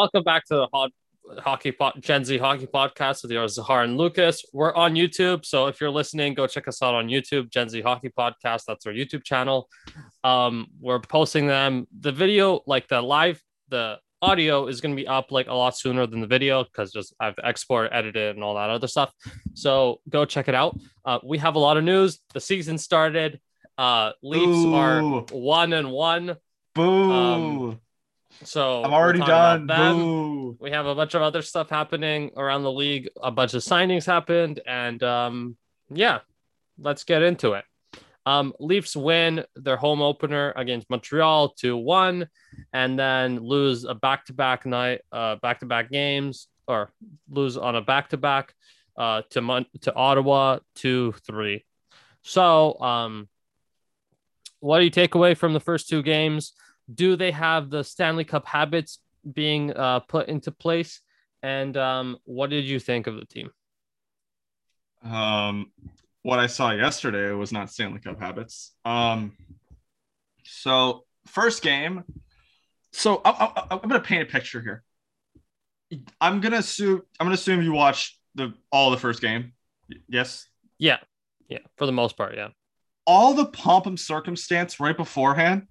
Welcome back to the hot hockey Gen Z hockey podcast with yours Zahar and Lucas. We're on YouTube, so if you're listening, go check us out on YouTube, Gen Z Hockey Podcast. That's our YouTube channel. Um, we're posting them. The video, like the live, the audio is going to be up like a lot sooner than the video because just I've export, edited, and all that other stuff. So go check it out. Uh, we have a lot of news. The season started. Uh, Leafs Ooh. are one and one. Boo. Um, So I'm already done. Boo. We have a bunch of other stuff happening around the league. A bunch of signings happened, and um, yeah, let's get into it. Um, Leafs win their home opener against Montreal 2 1, and then lose a back to back night, uh, back to back games, or lose on a back to back uh, to Mon- to Ottawa 2 3. So, um, what do you take away from the first two games? Do they have the Stanley Cup habits being uh, put into place? And um, what did you think of the team? Um, what I saw yesterday was not Stanley Cup habits. Um, so first game. So I, I, I'm gonna paint a picture here. I'm gonna assume I'm gonna assume you watched the all the first game. Yes. Yeah, yeah, for the most part, yeah. All the pomp and circumstance right beforehand.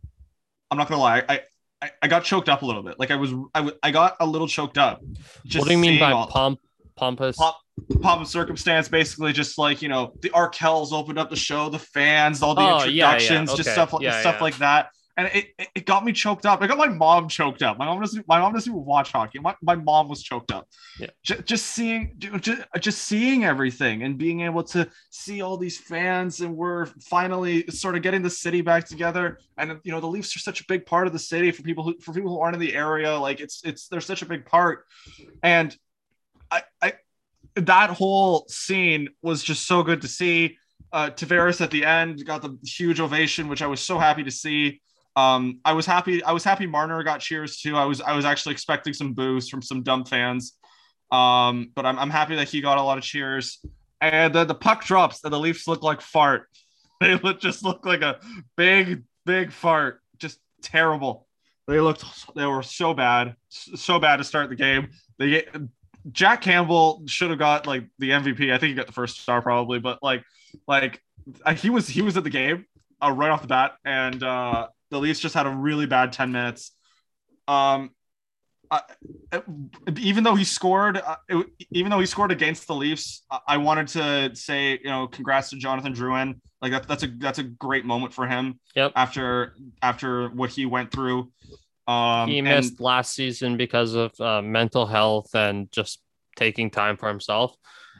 I'm not gonna lie. I I, I got choked up a little bit. Like I was I, w- I got a little choked up. what do you mean by pomp, pompous? Pomp- pomp and circumstance basically just like you know the Arkells opened up the show the fans all the Oh, yeah, yeah, introductions just stuff like Yeah, stuff like that and it, it, it got me choked up. I got my mom choked up. My mom doesn't. My mom doesn't even watch hockey. My, my mom was choked up. Yeah. Just, just seeing, just, just seeing everything and being able to see all these fans, and we're finally sort of getting the city back together. And you know, the Leafs are such a big part of the city for people who, for people who aren't in the area. Like it's, it's, they're such a big part. And I, I, that whole scene was just so good to see. Uh, Tavares at the end got the huge ovation, which I was so happy to see. Um, I was happy. I was happy Marner got cheers too. I was I was actually expecting some boos from some dumb fans, um, but I'm, I'm happy that he got a lot of cheers. And then the puck drops, and the Leafs look like fart. They look just look like a big big fart. Just terrible. They looked. They were so bad, so bad to start the game. They Jack Campbell should have got like the MVP. I think he got the first star probably, but like like uh, he was he was at the game uh, right off the bat, and uh, the Leafs just had a really bad ten minutes. Um, I, even though he scored, uh, it, even though he scored against the Leafs, I, I wanted to say you know congrats to Jonathan Drouin. Like that, that's a that's a great moment for him. Yep. After after what he went through. Um, he and- missed last season because of uh, mental health and just taking time for himself.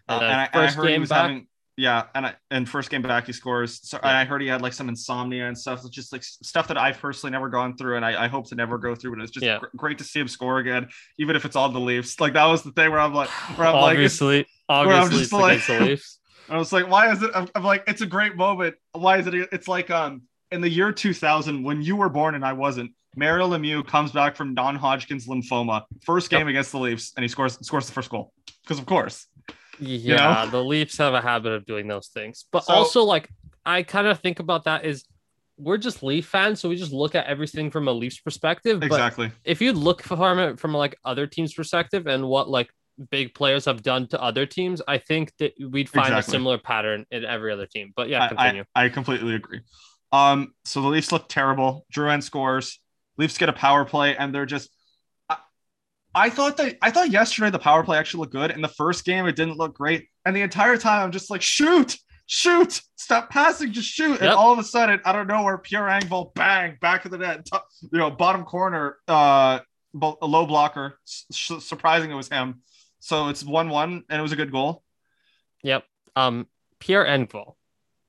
Uh, And then and, I, and first heard he game was back, having yeah, and I, and first game back he scores. So and I heard he had like some insomnia and stuff, It's just like stuff that I've personally never gone through, and I, I hope to never go through. But it's just Yeah. gr- great to see him score again, even if it's on the Leafs. Like that was the thing where I'm like, where I'm like, obviously, I'm obviously, just it's against like- the Leafs. I was like, why is it? I'm, I'm like, it's a great moment. Why is it? It's like um in the year 2000 when you were born and I wasn't. Mario Lemieux comes back from non-Hodgkin's lymphoma, first game against the Leafs, and he scores scores the first goal because of course. Yeah, the Leafs have a habit of doing those things. But So- also, like, I kind of think about that is we're just Leaf fans, so we just look at everything from a Leafs perspective. But Exactly. if you look from it from like other teams' perspective and what like big players have done to other teams, I think that we'd find Exactly. a similar pattern in every other team. But yeah, I- continue. I, I completely agree. Um, so the Leafs look terrible. Drouin scores. Leafs get a power play, and they're just. I, I thought that I thought yesterday the power play actually looked good. In the first game, it didn't look great, and the entire time I'm just like, shoot, shoot, stop passing, just shoot. And all of a sudden, I don't know where Pierre Engvall bang back of the net, top, you know, bottom corner, uh, a low blocker. S- surprising it was him. So it's one one, and it was a good goal. Yep. Um, Pierre Engvall.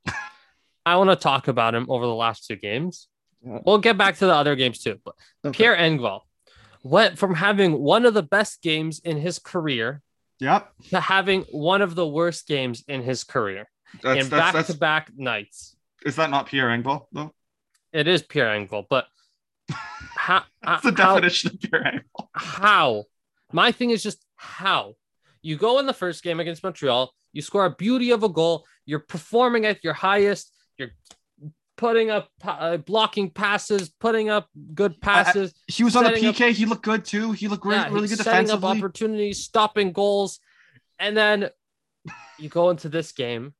I want to talk about him over the last two games. We'll get back to the other games too, but Pierre Engvall went from having one of the best games in his career Yep. to having one of the worst games in his career That's, in that's, that's, back-to-back nights. is that not Pierre Engvall though? It is Pierre Engvall, but how? Uh, that's the how- definition of Pierre Engvall. how? My thing is just how. You go in the first game against Montreal, you score a beauty of a goal, you're performing at your highest, you're putting up uh, blocking passes, putting up good passes. He was on the Setting up- PK. he looked good too. He looked really, yeah, really good setting up opportunities, stopping goals, and then you go into this game.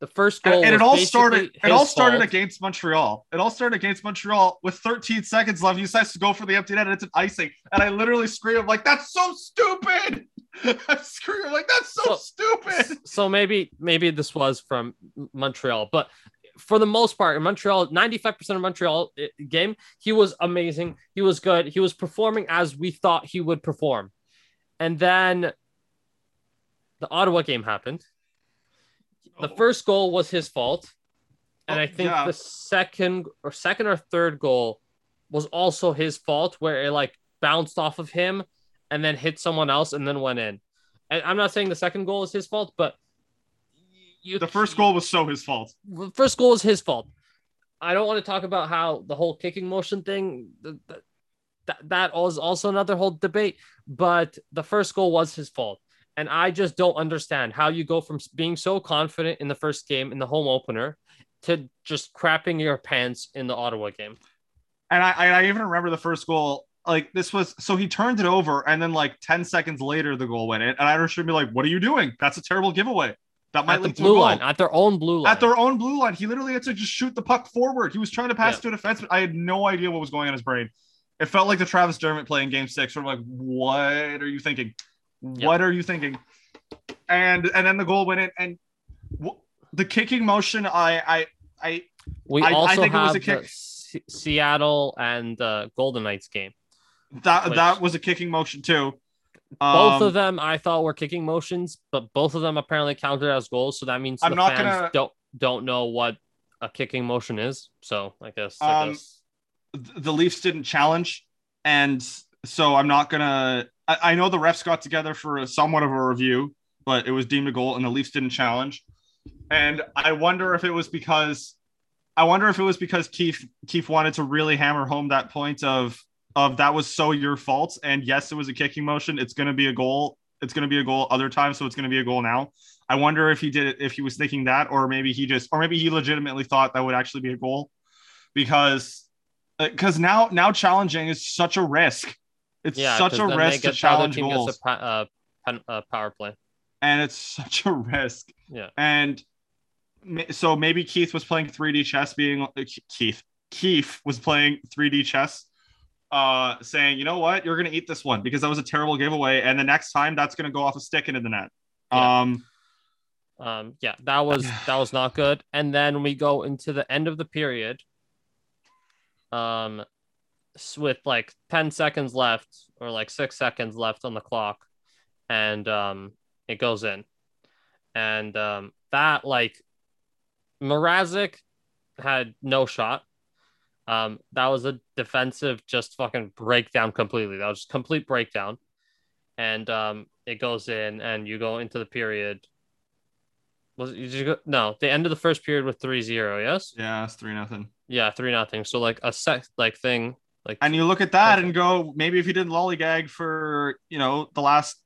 The first goal and, and it all started. It all started fault. against Montreal. It all started against Montreal with 13 seconds left. He decides to go for the empty net, and it's an icing. And I literally scream, I'm like, "That's so stupid!" I'm screaming like, "That's so, So- stupid!" so maybe maybe this was from Montreal, but for the most part, in Montreal, 95% of Montreal uh, game, he was amazing. He was good. He was performing as we thought he would perform. And then the Ottawa game happened. The Oh. first goal was his fault. And Oh, I think yeah. the second or second or third goal was also his fault where it like bounced off of him and then hit someone else and then went in. And I'm not saying the second goal is his fault, but you The first goal was so his fault. the first goal is his fault. I don't want to talk about how the whole kicking motion thing th- th- that that was also another whole debate, but the first goal was his fault. And I just don't understand how you go from being so confident in the first game in the home opener to just crapping your pants in the Ottawa game. And I, I, I even remember the first goal. Like this was so he turned it over, and then like 10 seconds later, the goal went in. And I should be like, "What are you doing? That's a terrible giveaway. That might At the lead to a blue goal." line, at their own blue line. At their own blue line, he literally had to just shoot the puck forward. He was trying to pass Yeah. to a defense, but I had no idea what was going on in his brain. It felt like the Travis Dermott play in Game Six. Sort I'm like, "What are you thinking? What are you thinking?" And and then the goal went in, and w- the kicking motion, I I I we I- I also think it was have a kick. Seattle and uh, Golden Knights game. that Which- that was a kicking motion too. Both Um, of them I thought were kicking motions, but both of them apparently counted as goals. So that means I'm the not fans gonna- don't don't know what a kicking motion is. So I guess, I Um, guess the Leafs didn't challenge, and so I'm not gonna. I, I know the refs got together for a, somewhat of a review, but it was deemed a goal, and the Leafs didn't challenge. And I wonder if it was because, I wonder if it was because Keefe Keefe wanted to really hammer home that point of of that was so your fault, and yes, it was a kicking motion. It's gonna be a goal. It's gonna be a goal other times, so it's gonna be a goal now. I wonder if he did it, if he was thinking that, or maybe he just, or maybe he legitimately thought that would actually be a goal, because because now now challenging is such a risk. It's yeah, such a risk to get- the other challenge goals, a, uh, pen, uh, power play. and it's such a risk. Yeah. And so maybe Keefe was playing 3D chess, being uh, Keefe Keefe was playing 3D chess, uh, saying, you know what, you're gonna eat this one because that was a terrible giveaway, and the next time that's gonna go off a stick into the net. Yeah. Um, Um, yeah, that was that was not good. And then we go into the end of the period. Um, with like ten seconds left or like six seconds left on the clock, and um, it goes in, and um, that like, Mrazek had no shot. Um, that was a defensive just fucking breakdown completely. That was just complete breakdown, and um, it goes in, and you go into the period was did you go no the end of the first period with 3-0 yes yeah, it's three nothing. yeah 3 nothing so like a sec like thing like And you look at that and go, maybe if you didn't lollygag for you know the last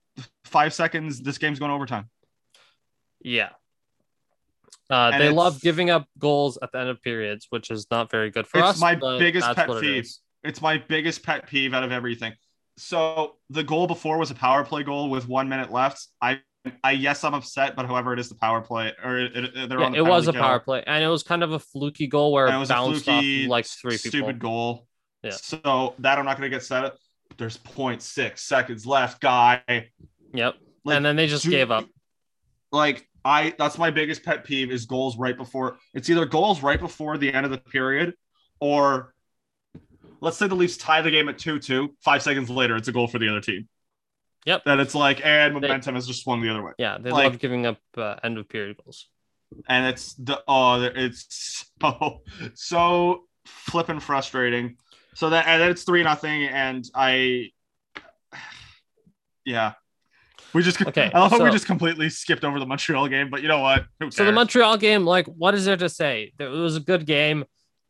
five seconds, this game's going overtime. yeah uh, they love giving up goals at the end of periods which is not very good for It's us my biggest pet what it peeve. It's my biggest pet peeve out of everything. So the goal before was a power play goal with one minute left. I, I yes, I'm upset, but however, it is the power play, or it, it, they're yeah, on the it was a kill. power play and it was kind of a fluky goal where And it, was bounced fluky, off like three people stupid goal. Yeah. So that I'm not going to get set up. There's 0.6 seconds left, guy. yep Like, and then they just dude, gave up Like I, that's my biggest pet peeve is goals right before. It's either goals right before the end of the period, or let's say the Leafs tie the game at two-two. Five seconds later, it's a goal for the other team. Yep. That it's like, and momentum has just swung the other way, yeah they Like- love giving up uh, end of period goals and it's the oh, it's so so flipping frustrating. So that and then it's three nothing, and I, yeah. We just Okay, I love how we just completely skipped over the Montreal game, but you know what? So the? Montreal game, like, what is there to say? It was a good game.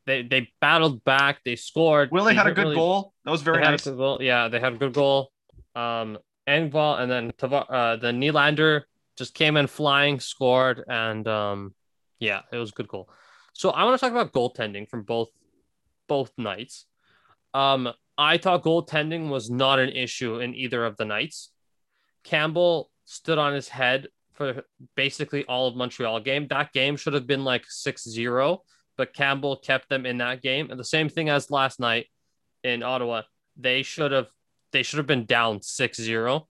They they battled back. They scored. Willie They had a good really- goal. That was very nice. good goal. Yeah, they had a good goal. Um, Engvall and then Tavar, uh, the Nylander just came in flying, scored, and um, yeah, it was a good goal. So I want to talk about goaltending from both both nights. Um, I thought goaltending was not an issue in either of the nights. Campbell stood on his head for basically all of Montreal game. That game should have been like 6-0, but Campbell kept them in that game. And the same thing as last night in Ottawa. They should have they should have been down 6-0.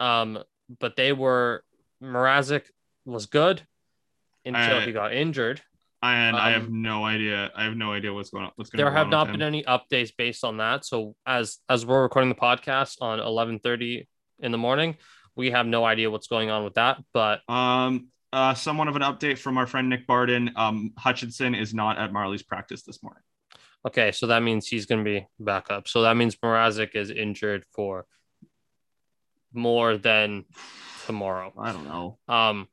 Um, but they were Mrazek was good until I- he got injured. And I have Um, no idea. I have no idea what's going on. What's going There have not been any updates based on that. So as as we're recording the podcast on 11:30 in the morning, we have no idea what's going on with that. But Um, uh, somewhat of an update from our friend Nick Barden. Um, Hutchinson is not at Marlies practice this morning. okay, so that means he's going to be back up. So that means Mrazek is injured for more than tomorrow. I don't know. Um,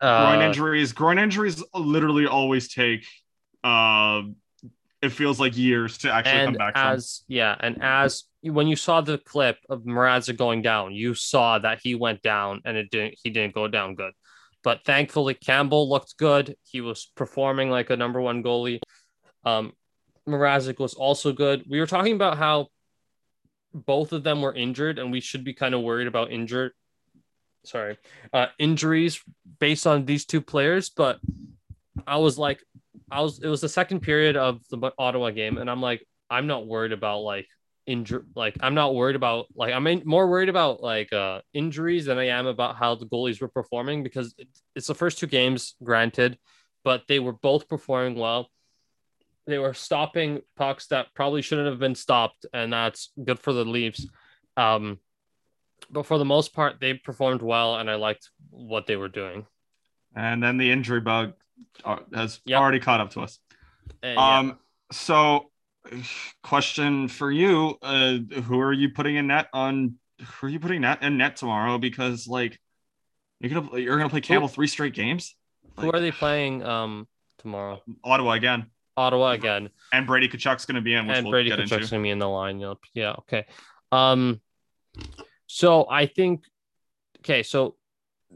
uh, groin injuries. Groin injuries literally always take. Uh, it feels like years to actually come back from. yeah, and as when you saw the clip of Mrazek going down, you saw that he went down and it didn't. He didn't go down good, but thankfully Campbell looked good. He was performing like a number one goalie. Um, Mrazek was also good. We were talking about how both of them were injured, and we should be kind of worried about injured. Sorry, uh, injuries based on these two players, but I was like, I was. It was the second period of the Ottawa game, and I'm like, I'm not worried about like injury. Like I'm not worried about like I'm in, more worried about like uh injuries than I am about how the goalies were performing because it, it's the first two games, granted, but they were both performing well. They were stopping pucks that probably shouldn't have been stopped, and that's good for the Leafs. Um, but for the most part, they performed well, and I liked what they were doing. and then the injury bug uh, has Yep. already caught up to us. Yeah. Um, so question for you: uh, Who are you putting in net on? Who are you putting net in net tomorrow? Because like you're gonna you're gonna play Campbell three straight games. Who are they playing um tomorrow? Ottawa again, Ottawa again, and Brady Tkachuk's gonna be in, which and we'll Brady get Tkachuk's into. gonna be in the lineup. Yeah, okay. Um, so I think, okay, so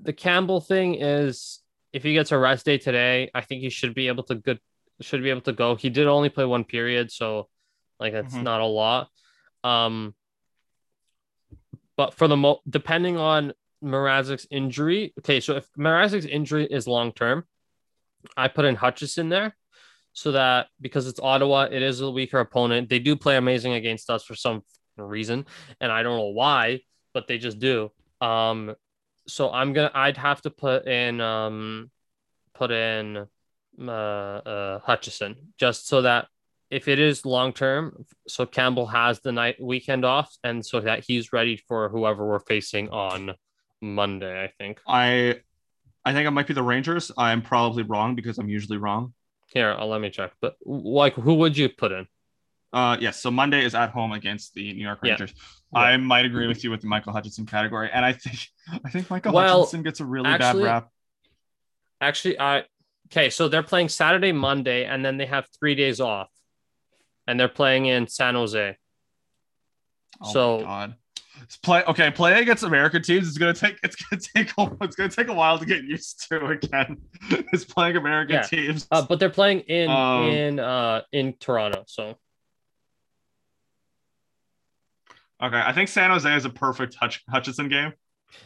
the Campbell thing is if he gets a rest day today, I think he should be able to good should be able to go. He did only play one period, so like that's Mhm. not a lot. Um, but for the mo, depending on Mrazek's injury, okay, so if Mrazek's injury is long term, I put in Hutchinson there so that because it's Ottawa, it is a weaker opponent. They do play amazing against us for some reason, and I don't know why, but they just do. Um, so I'm gonna, I'd have to put in, um, put in uh, uh, Hutchinson just so that if it is long term, so Campbell has the night weekend off, and so that he's ready for whoever we're facing on Monday. I think. I I think it might be the Rangers. I'm probably wrong because I'm usually wrong. Here, I'll let me check. But like, who would you put in? Uh, yes. So Monday is at home against the New York Rangers. Yeah. I might agree with you with the Michael Hutchinson category, and I think I think Michael Well, Hutchinson gets a really actually- bad rap. Actually, I okay. So they're playing Saturday, Monday, and then they have three days off, and they're playing in San Jose. Oh So- my god. It's play okay, play against American teams is gonna take it's gonna take a, it's gonna take a while to get used to again. it's playing American Yeah. teams. Uh, but they're playing in Um, in uh in Toronto. So okay, I think San Jose is a perfect Hutch, Hutchinson game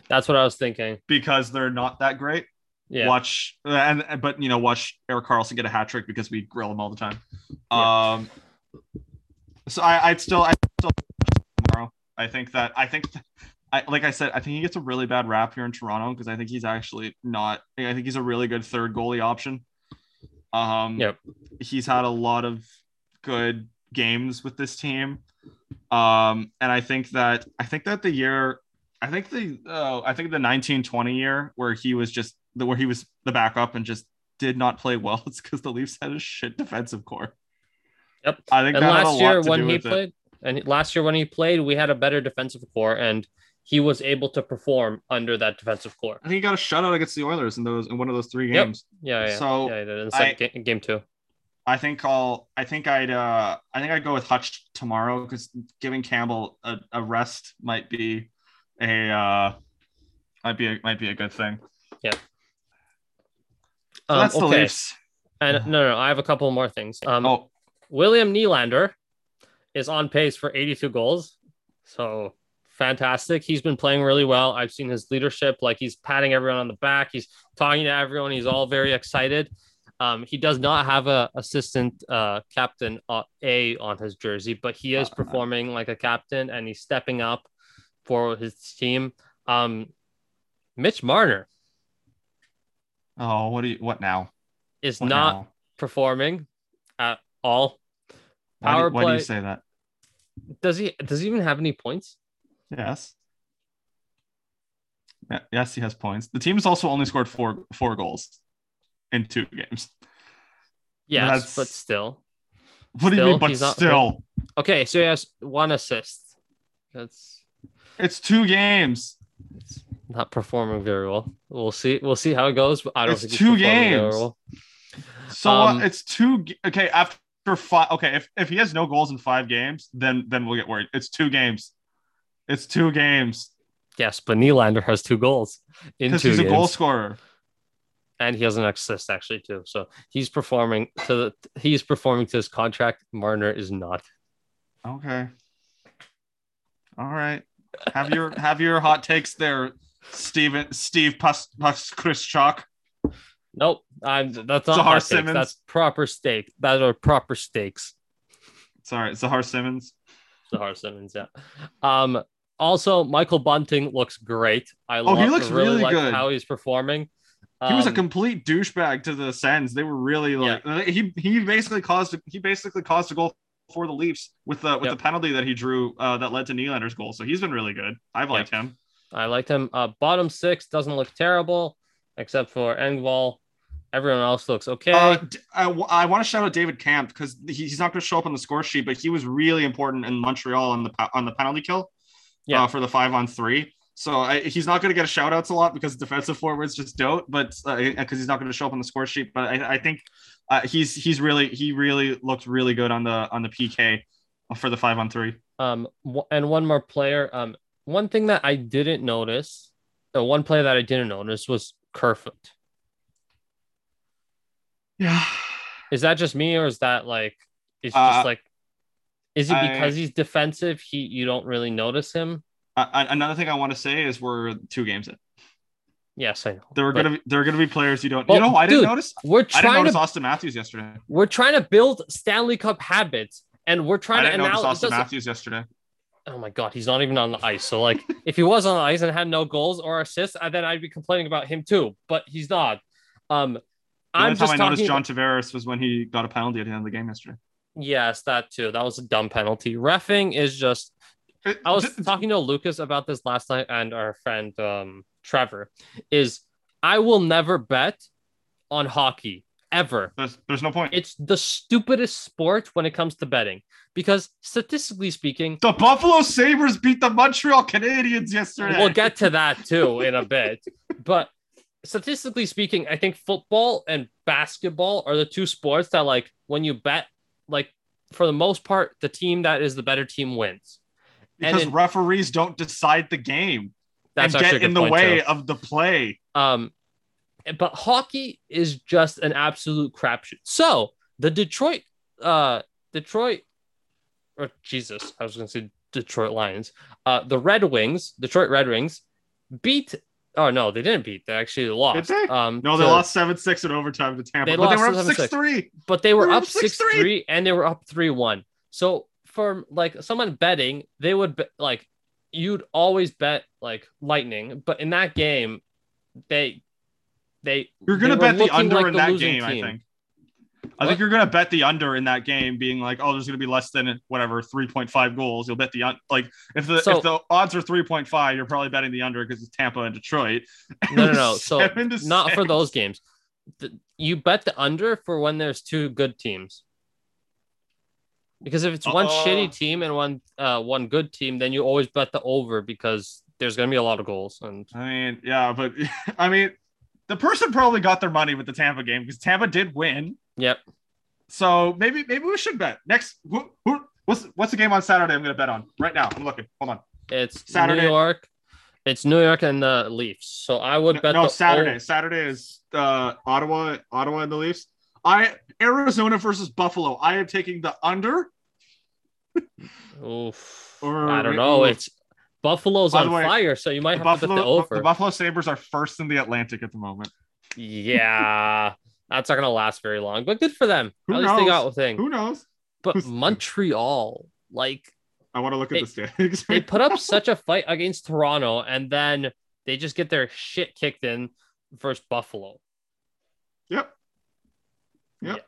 that's what I was thinking. because they're not that great. Yeah. Watch and but you know watch Erik Karlsson get a hat trick because we grill him all the time. Yeah. Um, so I I'd still I still tomorrow. I think that I think I like I said I think he gets a really bad rap here in Toronto because I think he's actually not. I think he's a really good third goalie option. Um, Yep. He's had a lot of good games with this team. Um, and I think that I think that the year I think the uh, I think the 1920 year where he was just the where he was the backup and just did not play well. It's because the Leafs had a shit defensive core. Yep. I think And that had a last lot year when he with it. played, and last year when he played, we had a better defensive core, and he was able to perform under that defensive core. I think he got a shutout against the Oilers in those in one of those three Yep. games. Yeah, yeah. So, yeah, he did in the I- game, game two. I think I'll I think I'd uh I think I'd go with Hutch tomorrow because giving Campbell a, a rest might be a uh might be a, might be a good thing. So Um, that's the okay. Leafs. And no, no, I have a couple more things. Um, Oh, William Nylander is on pace for 82 goals. So fantastic. He's been playing really well. I've seen his leadership. Like he's patting everyone on the back. He's talking to everyone. He's all very excited. Um, he does not have a assistant uh, captain uh, A on his jersey, but he is Uh, performing like a captain and he's stepping up for his team. Um, Mitch Marner oh, what do you? What now? is What not now? performing at all. Why do, Power why do you say that? Does he? Does he even have any points? Yes. Yes, he has points. The team's also only scored four four goals in two games. Yes, That's- but still. What do you mean? But he's not- still, Okay, so he has one assist. That's it's two games. it's not performing very well. We'll see. We'll see how it goes. But I don't It's think two games. well. So Um, uh, it's two. Okay, after five. Okay, if, if he has no goals in five games, then then we'll get worried. It's two games. It's two games Yes, but Nylander has two goals in because two he's a goal scorer. and he has an assist actually too. So he's performing to the he's performing to his contract. Marner is not. Okay. All right. Have your have your hot takes there, Steven Steve Pus Pus Chris Chalk. Nope, I'm that's not Zahar. Simmons. That's proper steak. That are proper steaks. Sorry, Zahar Simmons. Zahar Simmons, yeah. Um, also, Michael Bunting looks great. I Oh, he looks really, really like good. how he's performing. He was a Um, complete douchebag to the Sens. They were really like he he basically caused he basically caused a goal for the Leafs with the with Yep. the penalty that he drew uh, that led to Nylander's goal. So he's been really good. I've liked him. I liked him. Uh, bottom six doesn't look terrible, except for Engvall. Everyone else looks okay. Uh, I, want to shout out David Kampf because he's not going to show up on the score sheet, but he was really important in Montreal on the on the penalty kill, Yeah. uh, for the five on three. So I, he's not going to get shout outs a lot because defensive forwards just don't, but because he's not going to show up on the score sheet. But I, I think uh, he's he's really he really looked really good on the on the PK for the five on three. Um, and one more player. Um, one thing that I didn't notice, uh, one player that I didn't notice was Kerfoot. Yeah, Is that just me, or is that like, it's Uh, just like, is it I- because he's defensive? He you don't really notice him. uh, another thing I want to say is we're two games in. Yes, I know. There are But gonna be there are gonna be players you don't. Well, you know, I didn't notice. we're I didn't trying notice to Austin Matthews yesterday. we're trying to build Stanley Cup habits, and we're trying to didn't notice anal- Austin Matthews yesterday. Oh my god, he's not even on the ice. So like, if he was on the ice and had no goals or assists, uh, then I'd be complaining about him too. But he's not. Um, The I'm time I noticed. John Tavares was when he got a penalty at the end of the game yesterday. yes, that too. That was a dumb penalty. Refing is just. I was talking to Lucas about this last night, and our friend um, Trevor is. I will never bet on hockey ever. There's, there's no point. It's the stupidest sport when it comes to betting because statistically speaking, the Buffalo Sabres beat the Montreal Canadiens yesterday. We'll get to that too in a bit. But statistically speaking, I think football and basketball are the two sports that, like, when you bet, like, for the most part, the team that is the better team wins. and because in- referees don't decide the game That's and get in the way too. of the play. Um, but hockey is just an absolute crapshoot. So the Detroit, uh, Detroit, or Jesus, I was going to say Detroit Lions. Uh, the Red Wings, Detroit Red Wings, beat. Oh no, they didn't beat. They actually lost. they? Um, No, they to- lost seven six in overtime to Tampa, They but they lost were up 7-6. six three. but they were They were up 6 6-3. and they were up 3 1. So for like someone betting, they would bet, like you'd always bet like Lightning, but in that game, they they You're gonna they bet the under like in that game. I think. I What? think you're gonna bet the under in that game, being like, oh, there's gonna be less than whatever 3.5 goals. You'll bet the un- like if the So- if the odds are 3.5, you're probably betting the under because it's Tampa and Detroit. No, no, no. So to not for those games. The- you bet the under for when there's two good teams. Because if it's one Uh, shitty team and one uh one good team, then you always bet the over because there's gonna be a lot of goals. And I mean, yeah, but I mean, the person probably got their money with the Tampa game because Tampa did win. yep, So maybe maybe we should bet next. Who, who, what's what's the game on Saturday? I'm gonna bet on right now. I'm looking. Hold on. it's Saturday. New York. It's New York and the Leafs. So I would bet no, the Saturday. o- Saturday is uh, Ottawa, Ottawa and the Leafs. I Arizona versus Buffalo. I am taking the under. Oof. Or- I don't know. It's Buffalo's on way, fire, so you might have to bet the Buffalo, over. the Buffalo Sabres are first in the Atlantic at the moment. yeah, that's not gonna last very long, but good for them. Who At least they got a thing. Who knows? But who's- Montreal, like I want to look at They- the standings. they put up such a fight against Toronto, and then they just get their shit kicked in versus Buffalo. Yep. Yep.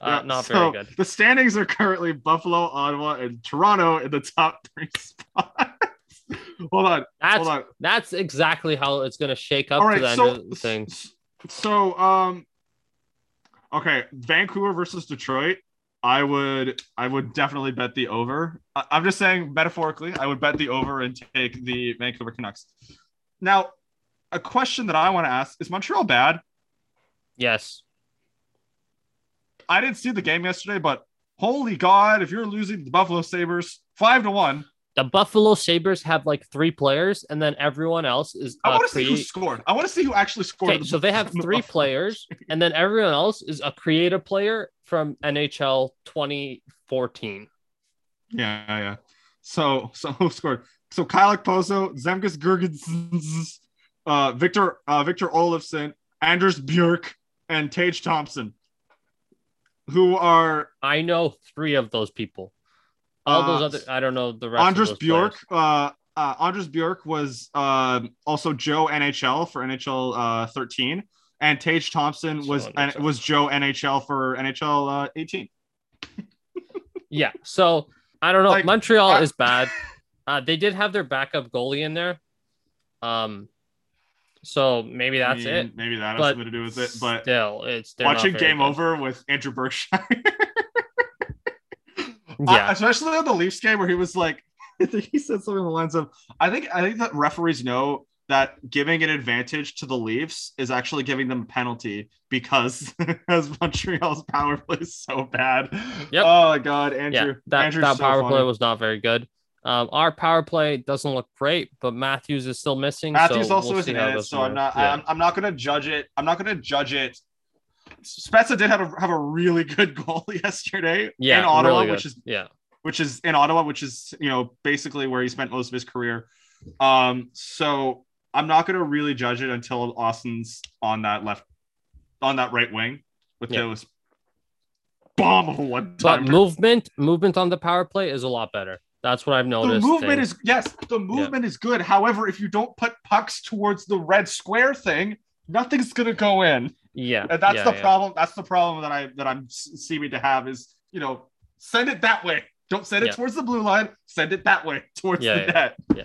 Uh, Yeah, not so very good. The standings are currently Buffalo, Ottawa, and Toronto in the top three spots. Hold on, That's hold on. that's exactly how it's gonna shake up All to right, the end so of the thing. so um, okay, Vancouver versus Detroit. I would I would definitely bet the over. I- I'm just saying metaphorically, I would bet the over and take the Vancouver Canucks. Now, a question that I want to ask is Montreal bad? Yes. I didn't see the game yesterday, but holy God, if you're losing the Buffalo Sabres five to one, The Buffalo Sabres have like three players, and then everyone else is I uh, want to see who scored. I want to see who actually scored. Okay, so they have three players, and then everyone else is a creative player from NHL 2014. Yeah, yeah. So, so who scored? So Kyle Pozo, Zemgus Gergens, uh, Victor, uh, Victor Olofsson, Anders Björk, and Tage Thompson, who are I know three of those people. All those Uh, other, I don't know the rest. Andres of those Björk. players. Uh, uh, Anders Björk was um also Joe NHL for NHL uh, 13, and Tage Thompson was Joe and NHL. was Joe NHL for NHL uh, 18. Yeah. So I don't know. Like, Montreal I- is bad. Uh, they did have their backup goalie in there. Um, so maybe I that's mean, it. Maybe that has something to do with it. But still, it's watching Game. Over with Andrew Berkshire. Yeah. I- especially on the Leafs game where he was like, I think he said something along the lines of, I think I think that referees know that giving an advantage to the Leafs is actually giving them a penalty because as Montreal's power play is so bad. Yep. Oh my god, yeah, Andrew. that, Andrew's that so power funny. play was not very good. Um, our power play doesn't look great, but Matthews is still missing. Matthews so also we'll isn't in it, so I'm not. Yeah. I'm, I'm not gonna judge it. I'm not gonna judge it. Spezza did have a have a really good goal yesterday yeah, in Ottawa, really which is yeah, which is in Ottawa, which is you know basically where he spent most of his career. Um, so I'm not gonna really judge it until Austin's on that left, on that right wing with Yeah. those bomb of a one but movement, movement on the power play is a lot better. That's what I've The noticed. movement things. is yes, the movement is good. However, if you don't put pucks towards the red square thing, nothing's gonna go in. Yeah, And that's yeah, the yeah. problem. That's the problem that I that I'm seeming to have is you know send it that way. Don't send it Yeah. towards the blue line. Send it that way towards Yeah, the yeah, net. yeah.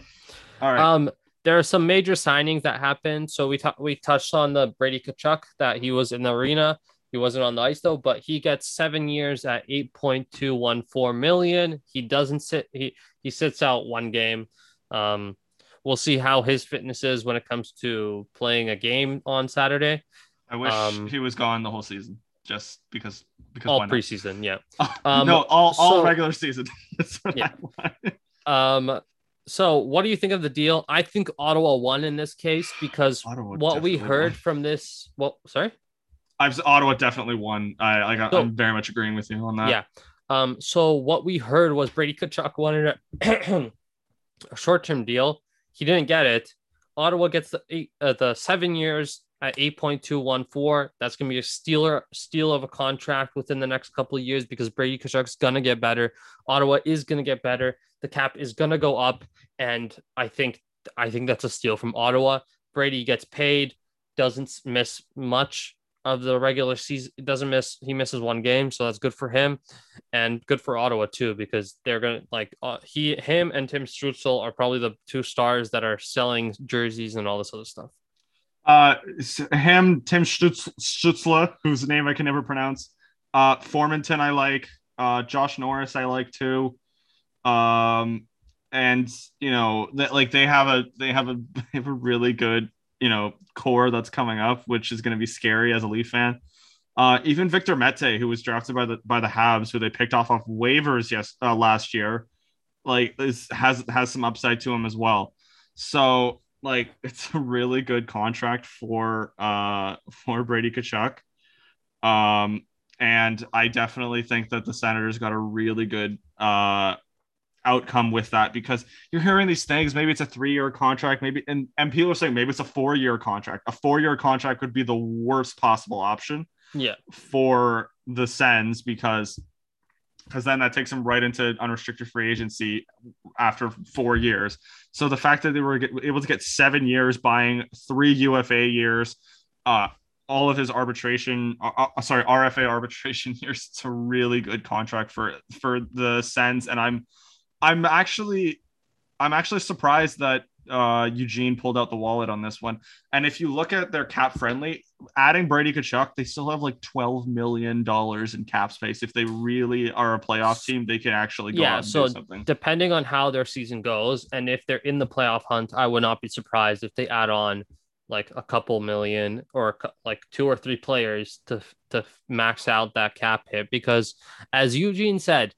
All right. Um, there are some major signings that happened. So we ta- we touched on the Brady Tkachuk that he was in the arena. He wasn't on the ice though, but he gets seven years at eight point two one four million. He doesn't sit. He he sits out one game. Um, we'll see how his fitness is when it comes to playing a game on Saturday. I wish um, he was gone the whole season, just because because All preseason, yeah. Oh, Um, no, all, all so- regular season. Yeah. Um, so what do you think of the deal? I think Ottawa won in this case because Ottawa what we heard won. from this. Well, sorry. I've Ottawa definitely won. I like. So- I'm very much agreeing with you on that. Yeah. Um, so what we heard was Brady Tkachuk wanted a, a short-term deal. He didn't get it. Ottawa gets the eight, uh, the seven years at 8.214. That's gonna be a stealer steal of a contract within the next couple of years because Brady Tkachuk's gonna get better. Ottawa is gonna get better. The cap is gonna go up, and I think I think that's a steal from Ottawa. Brady gets paid, doesn't miss much of the regular season. Doesn't miss. He misses one game, so that's good for him, and good for Ottawa too because they're gonna like uh, he, him, and Tim Strutzel are probably the two stars that are selling jerseys and all this other stuff. Uh, him, Tim Stutz, Stutzla, whose name I can never pronounce. Uh, Formenton, I like. Uh, Josh Norris, I like too. Um, and you know that like they have a they have a they have a really good you know core that's coming up, which is going to be scary as a Leaf fan. Uh, even Victor Mete, who was drafted by the by the Habs, who they picked off off waivers yes uh, last year, like this has has some upside to him as well. So like it's a really good contract for uh for Brady Tkachuk. Um and I definitely think that the Senators got a really good uh, outcome with that because you're hearing these things. Maybe it's a three year contract, maybe, and, and people are saying maybe it's a four year contract. A four year contract would be the worst possible option Yeah. for the Sens because because then that takes him right into unrestricted free agency after four years. So the fact that they were able to get seven years, buying three UFA years, uh, all of his arbitration, uh, uh, sorry, RFA arbitration years, it's a really good contract for for the Sens, and I'm I'm actually I'm actually surprised that uh, Eugene pulled out the wallet on this one. And if you look at their cap friendly, adding Brady Tkachuk, they still have like twelve million dollars in cap space. If they really are a playoff team, they can actually go Yeah, out and so do something. Depending on how their season goes, and if they're in the playoff hunt, I would not be surprised if they add on like a couple million or like two or three players to to max out that cap hit. Because as Eugene said,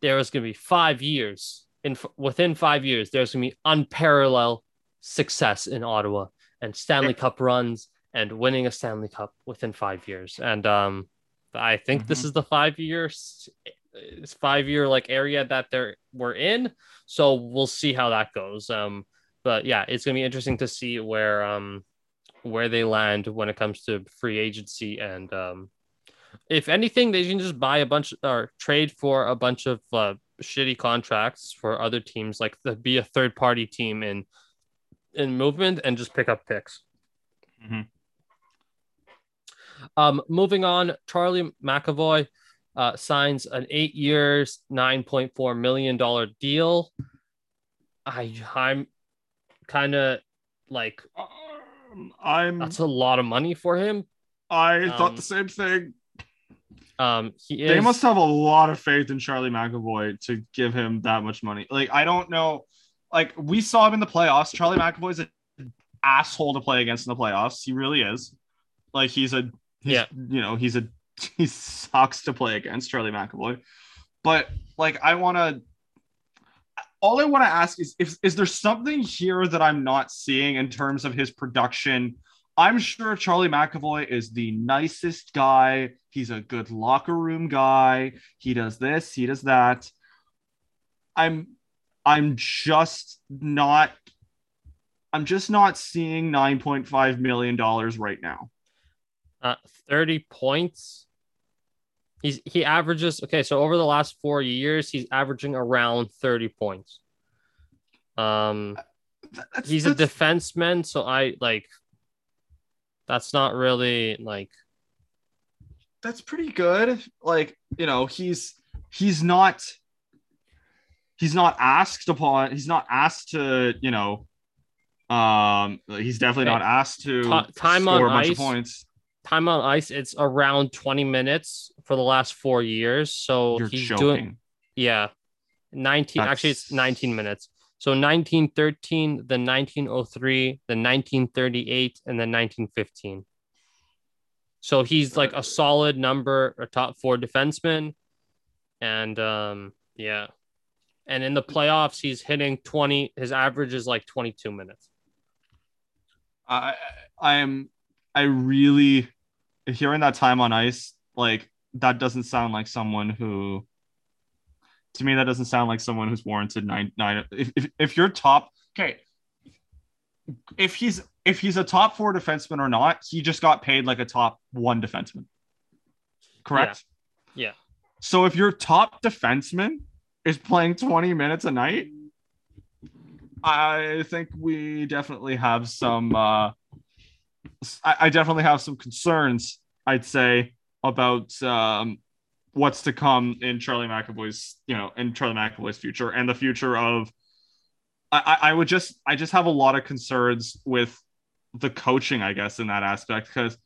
there is going to be five years in within five years. There's going to be unparalleled success in Ottawa and Stanley Cup runs and winning a Stanley Cup within five years. And um, I think this Mhm. is the five years five year like area that they're we're in. So we'll see how that goes. Um, but yeah, it's gonna be interesting to see where um where they land when it comes to free agency and um if anything they can just buy a bunch or trade for a bunch of uh, shitty contracts for other teams like to be a third party team in in movement and just pick up picks. Mhm. Um, moving on, Charlie McAvoy uh, signs an eight years, nine point four million dollar deal. I I'm kind of like Um, I'm that's a lot of money for him. I thought um, the same thing. Um, he is. They must have a lot of faith in Charlie McAvoy to give him that much money. Like I don't know. Like we saw him in the playoffs. Charlie McAvoy's an asshole to play against in the playoffs. He really is. Like he's a he's, Yeah. You know he's a he sucks to play against Charlie McAvoy. But like I want to. All I want to ask is if is there something here that I'm not seeing in terms of his production I'm sure Charlie McAvoy is the nicest guy. He's a good locker room guy. He does this, he does that. I'm I'm just not I'm just not seeing 9.5 million dollars right now. uh, 30 points. He's he averages okay, so over the last four years, he's averaging around 30 points. Um That's- he's a that's- defenseman, so I like that's not really like that's pretty good. Like, you know, he's he's not he's not asked upon he's not asked to, you know, um he's definitely not asked to ti- time score on a bunch ice. of points. time on ice, it's around 20 minutes for the last four years. So You're he's joking. doing yeah. 19 actually it's 19 minutes. So 1913, the 1903, the 1938, and the 1915. So he's like a solid number, a top four defenseman. And um, yeah. And in the playoffs, he's hitting 20. His average is like 22 minutes. I I am I really hearing that time on ice like that doesn't sound like someone who to me that doesn't sound like someone who's warranted nine nine if if, if you're top okay if he's if he's a top four defenseman or not he just got paid like a top one defenseman correct Yeah. Yeah. so if your top defenseman is playing 20 minutes a night I think we definitely have some. Uh, I, I definitely have some concerns. I'd say about um, what's to come in Charlie McAvoy's, you know, in Charlie McAvoy's future and the future of. I, I I would just, I just have a lot of concerns with the coaching, I guess, in that aspect. Because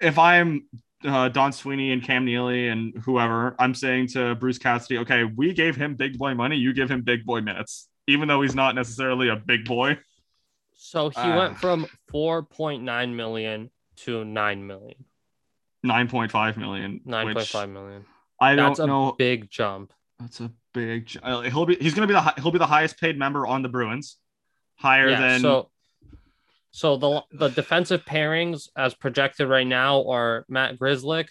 if I'm uh, Don Sweeney and Cam Neely and whoever, I'm saying to Bruce Cassidy, okay, we gave him big boy money, you give him big boy minutes, even though he's not necessarily a big boy. So he Ah. went from 4.9 million to 9 million, 9.5 million. 9.5 million. I don't That's a know. big jump. That's a big. uh, He'll be. He's gonna be the. He'll be the highest paid member on the Bruins, higher Yeah. than. so, so the the defensive pairings as projected right now are Matt Grzelcyk,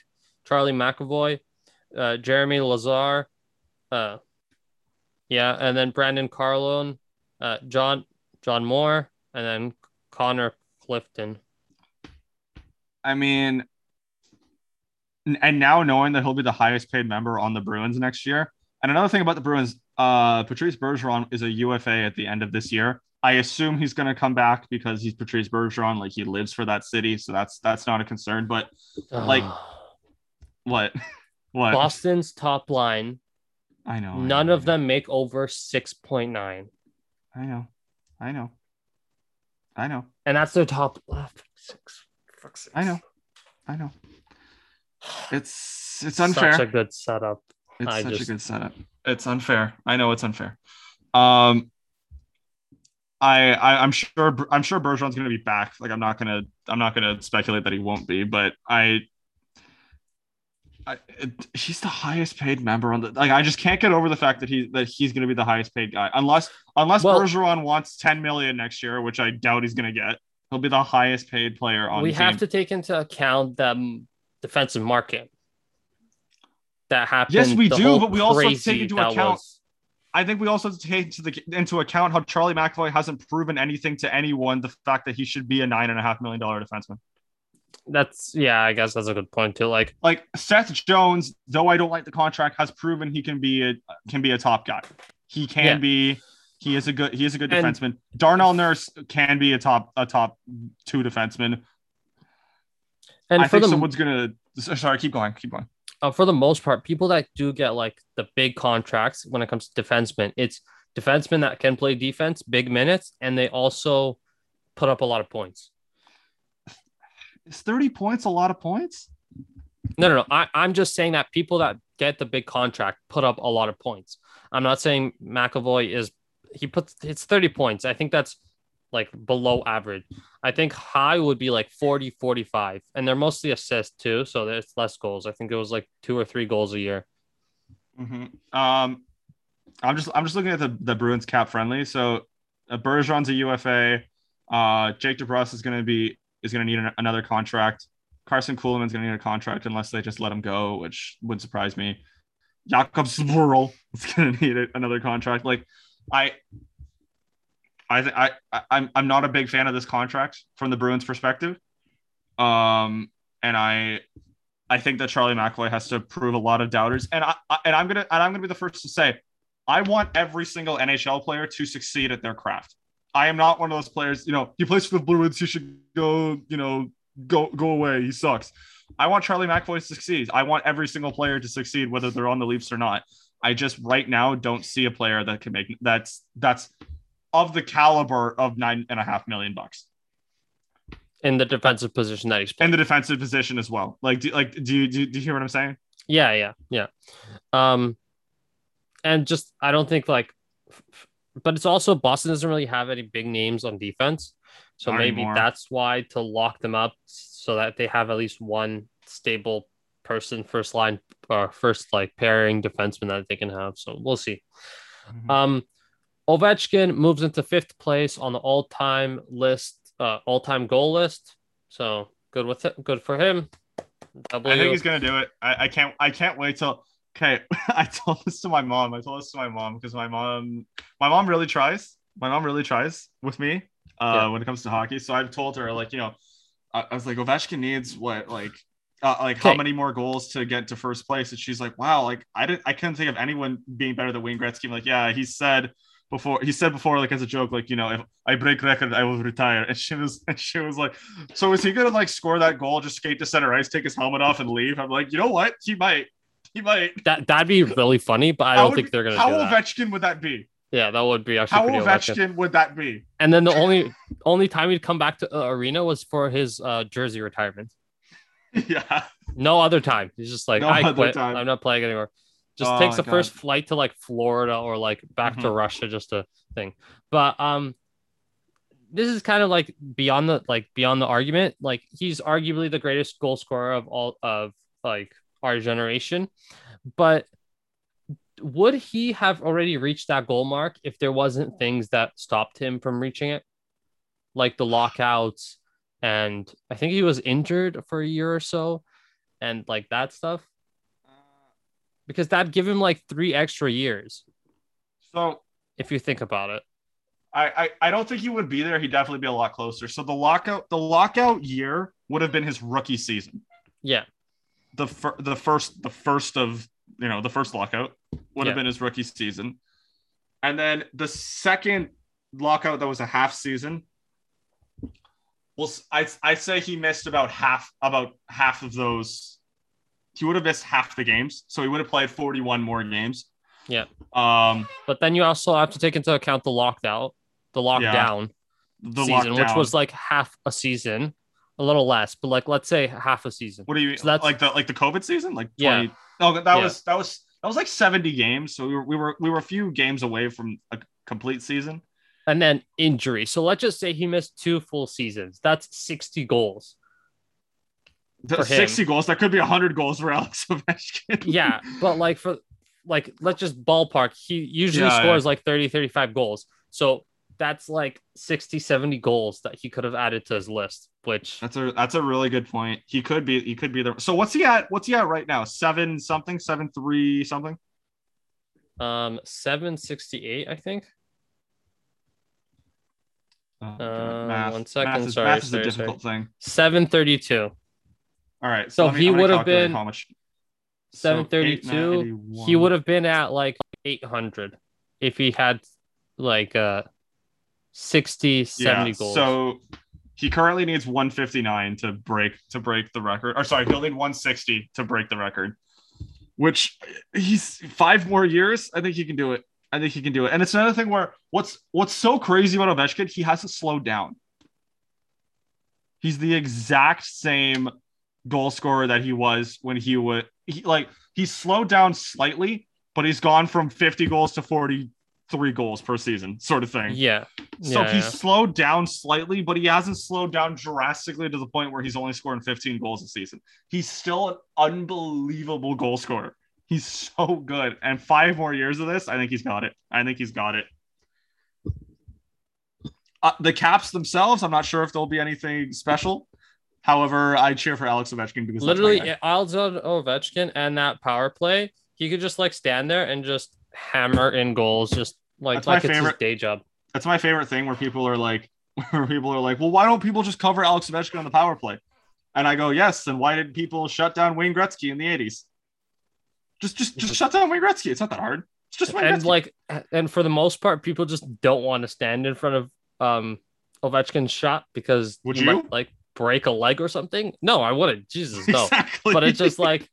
Charlie McAvoy, uh, Jeremy Lazar, uh, yeah, and then Brandon Carlone, uh, John John Moore, and then Connor Clifton. I mean, and now knowing that he'll be the highest paid member on the Bruins next year. And another thing about the Bruins, uh, Patrice Bergeron is a UFA at the end of this year. I assume he's going to come back because he's Patrice Bergeron, like he lives for that city, so that's that's not a concern. But like, what, what? Boston's top line. I know. None I know, of them make over six point nine. I know. I know. I know. And that's their top left. Six. six. I know. I know. It's it's unfair. Such a good setup. It's I such just- a good setup. It's unfair. I know it's unfair. Um, I, I I'm sure I'm sure Bergeron's gonna be back. Like I'm not gonna I'm not gonna speculate that he won't be, but I. I, it, he's the highest paid member on the like. I just can't get over the fact that he that he's going to be the highest paid guy, unless unless Well- Bergeron wants 10 million next year, which I doubt he's going to get. He'll be the highest paid player on. we have team. to take into account the um, defensive market that happened. Yes, we do, but we also have to take into account- was- I think we also have to take into, the, into account how Charlie McAvoy hasn't proven anything to anyone. The fact that he should be a nine and a half million dollar defenseman. That's yeah, I guess that's a good point too. Like Like Seth Jones, though I don't like the contract, has proven he can be a can be a top guy. He can Yeah. be. He is a good. He is a good And- defenseman. Darnell Nurse can be a top a top two defenseman. and I think the someone's gonna. Sorry, keep going. Keep going. Uh, for the most part, people that do get like the big contracts when it comes to defensemen, it's defensemen that can play defense, big minutes, and they also put up a lot of points. Is thirty points a lot of points? No, no, no. I, I'm just saying that people that get the big contract put up a lot of points. I'm not saying McAvoy is he puts it's 30 points. I think that's like below average. I think high would be like 40, 45. And they're mostly assists too. So there's less goals. I think it was like two or three goals a year. hmm Um, I'm just I'm just looking at the the Bruins cap friendly. So uh, Bergeron's a UFA. Uh, Jake DeBrusk is going to be is going to need an, another contract. Karson Kuhlman's going to need a contract unless they just let him go, which would surprise me. Jakob Zboril is going to need another contract. Like I. I, I- I'm I'm not a big fan of this contract from the Bruins perspective, um, and I I think that Charlie McAvoy has to prove a lot of doubters, and I, I and I'm gonna and I'm gonna be the first to say, I want every single NHL player to succeed at their craft. I am not one of those players. You know, he plays for the Bruins. He should go. You know, go go away. He sucks. I want Charlie McAvoy to succeed. I want every single player to succeed, whether they're on the Leafs or not. I just right now don't see a player that can make that's that's of the caliber of nine and a half million bucks In the defensive position that he's playing. and the defensive position as well. Like, do, like, do you do, do you hear what I'm saying? Yeah, yeah, yeah. Um, and just I don't think like, but it's also Boston doesn't really have any big names on defense, so Not maybe anymore. that's why to lock them up so that they have at least one stable person first line or first like pairing defenseman that they can have. So we'll see. Mhm. Um, Ovechkin moves into fifth place on the all-time list, uh, all-time goal list. So good with it. Good for him. W. I think he's gonna do it. I, I can't. I can't wait till. Okay, I told this to my mom. I told this to my mom because my mom, my mom really tries. My mom really tries with me uh, Yeah. when it comes to hockey. So I've told her like, you know, I, I was like, Ovechkin needs what like. Uh, like how many more goals to get to first place? And she's like, "Wow, like I didn't, I couldn't think of anyone being better than Wayne Gretzky." I'm like, yeah, he said before, he said before, like as a joke, like you know, if I break record, I will retire. And she was, and she was like, so is he gonna like score that goal, just skate to center ice, take his helmet off, and leave? I'm like, you know what? He might. He might. That that'd be really funny, but I How don't would- think they're gonna How do that. Ovechkin would that be? Yeah, that would be actually How Ovechkin. Ovechkin would that be? And then the only only time he'd come back to uh, arena was for his uh, jersey retirement. yeah. No other time. He's just like, No I quit. time. I'm not playing anymore. Just Oh takes the first flight to like Florida or like back to Mhm. Russia, just a thing. But um, this is kind of like beyond the like beyond the argument. Like he's arguably the greatest goal scorer of all of like our generation, but would he have already reached that goal mark if there wasn't things that stopped him from reaching it, like the lockouts, and I think he was injured for a year or so. and like that stuff? Because that'd give him like three extra years So if you think about it. I, I I don't think he would be there. He'd definitely be a lot closer. So the lockout the lockout year would have been his rookie season. Yeah. The fir- the first the first of you know the first lockout would have been his rookie season, and then the second lockout that was a half season. Well, I I say he missed about half about half of those. He would have missed half the games, so he would have played forty one more games. Yeah. Um. But then you also have to take into account the lockdown, the lockdown The season, which was like half a season, a little less, but like let's say half a season. What do you So that's- like the like the COVID season? Like Yeah. No, that Yeah. was that was that was like 70 games. So we were we were we were a few games away from a complete season. And then injury. So let's just say he missed two full seasons. That's 60 goals. The For him. 60 goals. That could be 100 goals for Alex Ovechkin. Yeah, but like for like let's just ballpark. He usually Yeah, scores like 30, 35 goals. So that's like 60, 70 goals that he could have added to his list, which That's a that's a really good point. He could be he could be there. So what's he at? What's he at right now? Seven something, seven three something. um 768, I think. Oh, Uh, one second, Math is, sorry, math is sorry, a difficult thing. 732. All right. So let me- he would have been how much. So, 732. 881. he would have been at like 800 if he had like uh 60 70 goals So he currently needs 159 to break to break the record. Or sorry, he'll need 160 to break the record. Which he's five more years. I think he can do it. I think he can do it. And it's another thing where what's what's so crazy about Ovechkin, he hasn't slowed down. He's the exact same goal scorer that he was when he would he like he slowed down slightly, but he's gone from 50 goals to 43 goals per season, sort of thing. yeah So yeah, he's yeah. slowed down slightly, but he hasn't slowed down drastically to the point where he's only scoring 15 goals a season. He's still an unbelievable goal scorer. He's so good. And five more years of this, I think he's got it. I think he's got it. Uh, the Caps themselves, I'm not sure if there'll be anything special. However, I cheer for Alex Ovechkin because literally Alexander Ovechkin and that power play he could just like stand there and just hammer in goals just like That's my like it's his favorite. day job that's my favorite thing where people are like, where people are like, well, why don't people just cover Alex Ovechkin on the power play? And I go, yes. And why did people shut down Wayne Gretzky in the 80s? Just, just, just shut down Wayne Gretzky. It's not that hard. It's just Wayne and Gretzky. like and for the most part people just don't want to stand in front of um Ovechkin's shot because Would he you? might, like break a leg or something no I wouldn't Jesus no exactly. but it's just like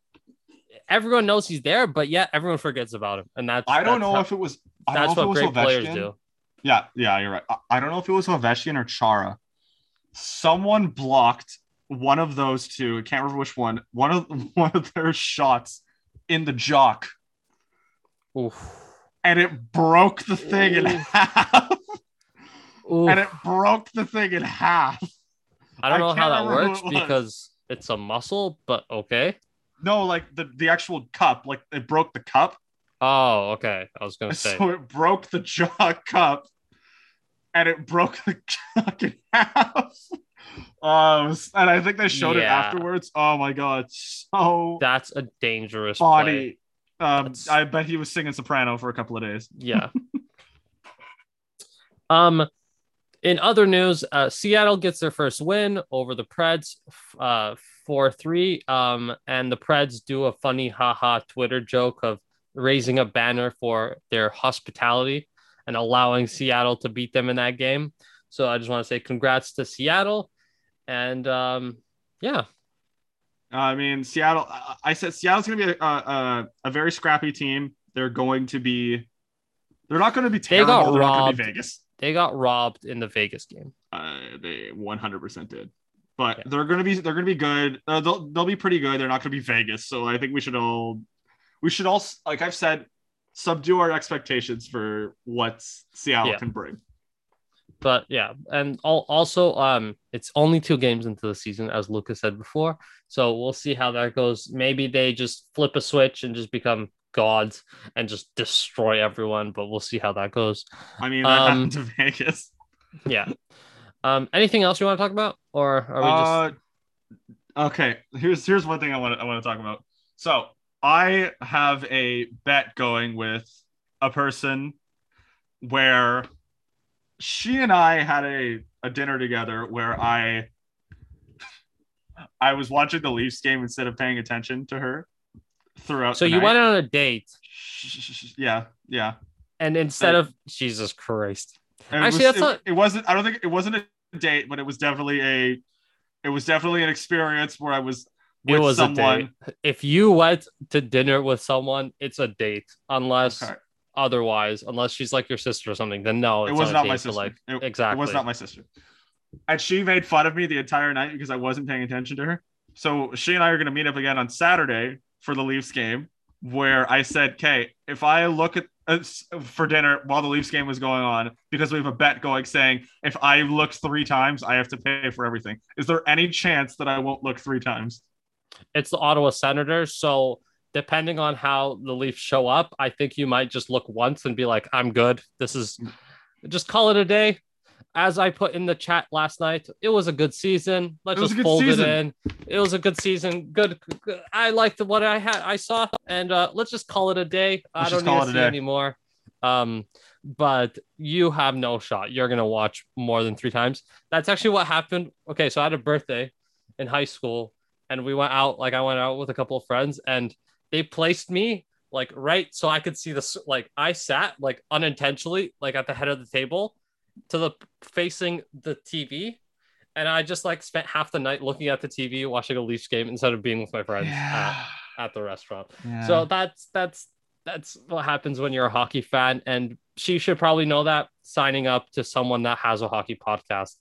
everyone knows he's there, but yet everyone forgets about him, and that's I don't that's know how- if it was. I that's what great players do. Yeah, yeah, you're right. I, I don't know if it was Ovechkin or Chara. Someone blocked one of those two. I can't remember which one. One of one of their shots in the jock, Oof. and it broke the thing in half. Oof. and it broke the thing in half. I don't I know how that works because it's a muscle, but okay. No, like the the actual cup, like it broke the cup, Oh, okay. I was gonna say. so it broke the jaw cup, and it broke the cup in half. Um, and I think they showed it afterwards. Oh my god, so That's a dangerous play. body. Um, That's- I bet he was singing soprano for a couple of days. Yeah. um, in other news, uh, Seattle gets their first win over the Preds, uh, four three. Um, and the Preds do a funny haha Twitter joke of raising a banner for their hospitality and allowing Seattle to beat them in that game. So I just want to say congrats to Seattle, and um, yeah, I mean, Seattle. I- said Seattle's going to be a, a a very scrappy team. They're going to be. They're not going to be They terrible. got They're not going to be robbed. Vegas. They got robbed in the Vegas game. Uh, they 100% did. But Yeah. they're going to be they're going to be good. Uh, they'll they'll be pretty good. They're not going to be Vegas. So I think we should all we should all like I've said subdue our expectations for what Seattle Yeah. can bring. but yeah and also um it's only two games into the season as lucas said before so we'll see how that goes maybe they just flip a switch and just become gods and just destroy everyone but we'll see how that goes I mean, that Um, happened to Vegas. yeah um anything else you want to talk about or are we just Uh, Okay, here's here's one thing I want to I want to talk about. So I have a bet going with a person where she and I had a, a dinner together where I I was watching the Leafs game instead of paying attention to her throughout. So you night. went on a date, Yeah, yeah. and instead of Jesus Christ, Actually, was, that's it, not- it wasn't. I don't think it wasn't a date, but it was definitely a. It was definitely an experience where I was with it was someone. a date. If you went to dinner with someone, it's a date, unless Okay. otherwise, unless she's like your sister or something. Then no, It was a not my sister. Like it, exactly. It was not my sister. And she made fun of me the entire night because I wasn't paying attention to her. So she and I are going to meet up again on Saturday for the Leafs game, where I said, "Okay, if I look at uh, for dinner while the Leafs game was going on, because we have a bet going saying if I look three times, I have to pay for everything. Is there any chance that I won't look three times? it's the Ottawa Senators. So depending on how the Leafs show up, I think you might just look once and be like, I'm good. This is just call it a day. As I put in the chat last night, it was a good season. Let's just fold season. it in. It was a good season. Good. good. I liked what I had. I saw, and uh, let's just call it a day. I Let's don't just need to see anymore. Um, but you have no shot. You're gonna watch more than three times. That's actually what happened. Okay, so I had a birthday in high school, and we went out. Like I went out with a couple of friends, and they placed me like right so I could see this. Like I sat like unintentionally, like at the head of the table, to the facing the TV. And I just like spent half the night looking at the TV, watching a Leafs game instead of being with my friends at, at the restaurant. Yeah. So that's that's that's what happens when you're a hockey fan, and she should probably know that signing up to someone that has a hockey podcast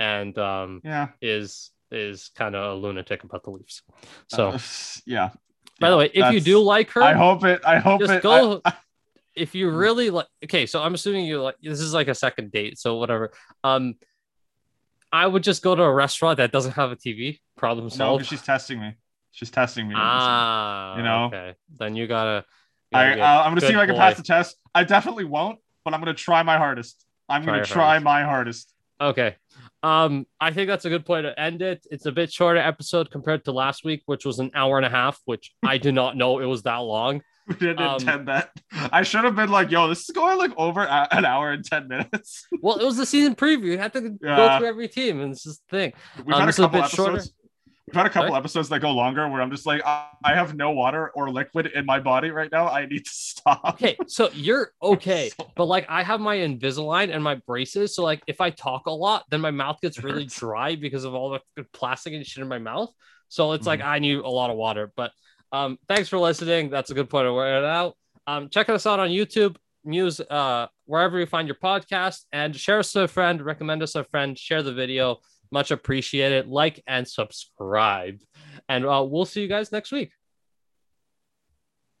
and um, yeah. is is kind of a lunatic about the Leafs. So, Uh, yeah. by Yeah, the way, if you do like her, I hope it. I hope just it. go. I- if you really like, okay, so I'm assuming you like this is like a second date, so whatever. Um, I would just go to a restaurant that doesn't have a TV. Problem solved no, she's testing me. She's testing me. ah, you know? okay. Then you gotta. you I, gotta get- uh, I'm gonna see if I can boy. pass the test. I definitely won't, but I'm gonna try my hardest. I'm Try gonna try hardest. my hardest. Okay. Um, I think that's a good point to end it. It's a bit shorter episode compared to last week, which was an hour and a half, which I did not know it was that long. We didn't Um, intend that. I should have been like, "Yo, this is going like over a- an hour and ten minutes." Well, it was the season preview. You had to go Yeah. through every team, and it's just the thing. We've Um, had a is a couple bit shorter. episodes. We've had a couple Sorry? episodes that go longer where I'm just like, I, I have no water or liquid in my body right now. I need to stop. Okay, so you're okay, So- but like I have my Invisalign and my braces, so like if I talk a lot, then my mouth gets really dry because of all the plastic and shit in my mouth. So it's Mm-hmm. like I need a lot of water. But um, thanks for listening. That's a good point to wear it out. Um, check us out on YouTube, Muse, uh, wherever you find your podcast, and share us to a friend, recommend us to a friend, share the video. Much appreciated. Like and subscribe. And uh, we'll see you guys next week.